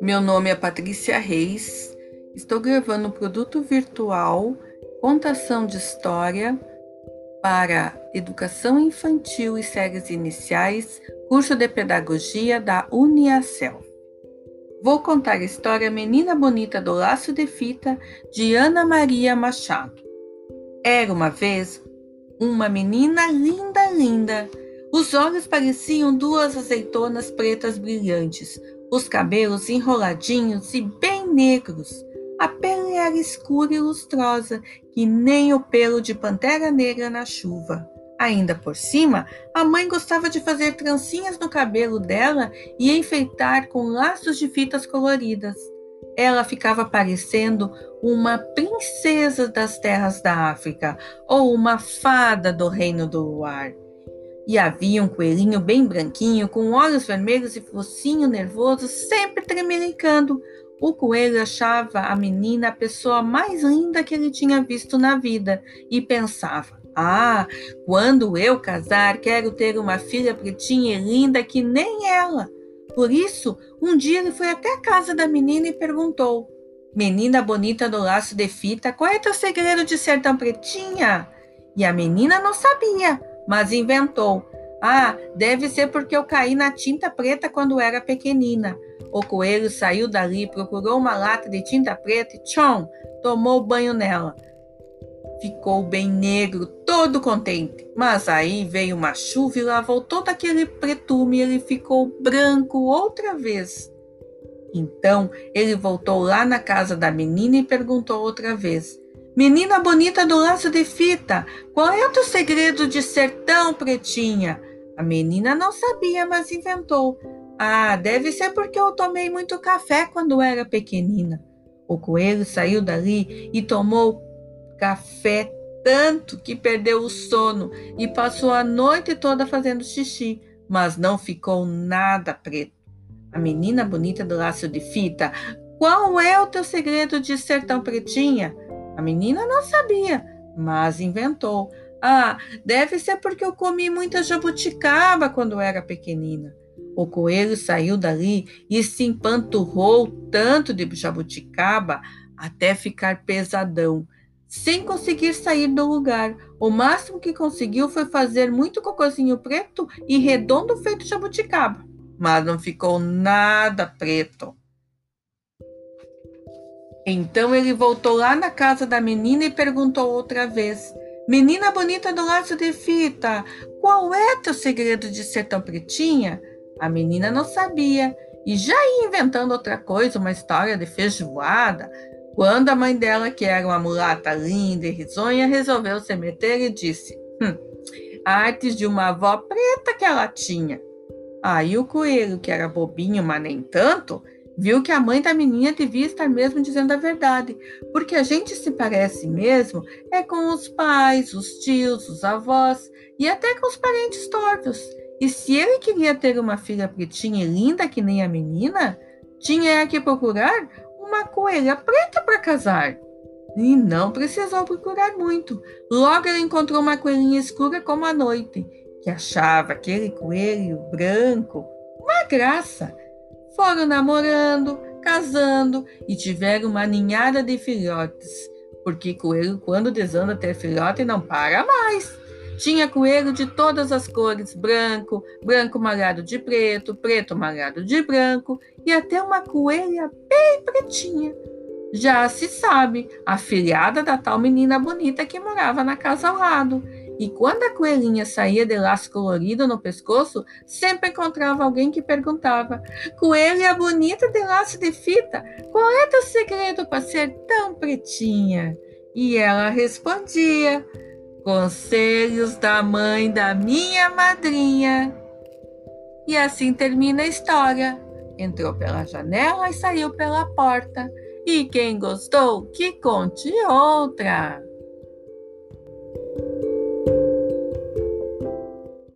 Meu nome é Patrícia Reis. Estou gravando um produto virtual Contação de História para Educação Infantil e Séries Iniciais, curso de Pedagogia da Uniacel. Vou contar a história Menina Bonita do Laço de Fita de Ana Maria Machado. Era uma vez uma menina linda, linda. Os olhos pareciam duas azeitonas pretas brilhantes, os cabelos enroladinhos e bem negros. A pele era escura e lustrosa, que nem o pelo de pantera negra na chuva. Ainda por cima, a mãe gostava de fazer trancinhas no cabelo dela e enfeitar com laços de fitas coloridas. Ela ficava parecendo uma princesa das terras da África ou uma fada do reino do luar. E havia um coelhinho bem branquinho, com olhos vermelhos e focinho nervoso, sempre tremelicando. O coelho achava a menina a pessoa mais linda que ele tinha visto na vida e pensava: Ah, quando eu casar, quero ter uma filha pretinha e linda que nem ela. Por isso, um dia ele foi até a casa da menina e perguntou: Menina bonita do laço de fita, qual é teu segredo de ser tão pretinha? E a menina não sabia mas inventou. Ah, deve ser porque eu caí na tinta preta quando era pequenina. O coelho saiu dali, procurou uma lata de tinta preta e tchom, tomou banho nela. Ficou bem negro, todo contente. Mas aí veio uma chuva e lavou todo aquele pretume e ele ficou branco outra vez. Então ele voltou lá na casa da menina e perguntou outra vez: Menina bonita do laço de fita, qual é o teu segredo de ser tão pretinha? A menina não sabia, mas inventou. Ah, deve ser porque eu tomei muito café quando era pequenina. O coelho saiu dali e tomou café tanto que perdeu o sono e passou a noite toda fazendo xixi, mas não ficou nada preto. A menina bonita do laço de fita, qual é o teu segredo de ser tão pretinha? A menina não sabia, mas inventou. Ah, deve ser porque eu comi muita jabuticaba quando era pequenina. O coelho saiu dali e se empanturrou tanto de jabuticaba até ficar pesadão, sem conseguir sair do lugar. O máximo que conseguiu foi fazer muito cocozinho preto e redondo feito jabuticaba, mas não ficou nada preto. Então ele voltou lá na casa da menina e perguntou outra vez: Menina bonita do laço de fita, qual é teu segredo de ser tão pretinha? A menina não sabia e já ia inventando outra coisa, uma história de feijoada, quando a mãe dela, que era uma mulata linda e risonha, resolveu se meter e disse: hum, artes de uma avó preta que ela tinha. Aí o coelho, que era bobinho, mas nem tanto, Viu que a mãe da menina devia estar mesmo dizendo a verdade, porque a gente se parece mesmo é com os pais, os tios, os avós e até com os parentes tortos. E se ele queria ter uma filha pretinha e linda que nem a menina, tinha que procurar uma coelha preta para casar. E não precisou procurar muito. Logo ele encontrou uma coelhinha escura como a noite, que achava aquele coelho branco uma graça foram namorando, casando e tiveram uma ninhada de filhotes, porque coelho, quando desanda ter filhote, não para mais. Tinha coelho de todas as cores: branco, branco malhado de preto, preto malhado de branco e até uma coelha bem pretinha. Já se sabe, a filhada da tal menina bonita que morava na casa ao lado e quando a coelhinha saía de laço colorido no pescoço, sempre encontrava alguém que perguntava: Coelha bonita de laço de fita, qual é teu segredo para ser tão pretinha? E ela respondia: Conselhos da mãe da minha madrinha. E assim termina a história. Entrou pela janela e saiu pela porta. E quem gostou, que conte outra.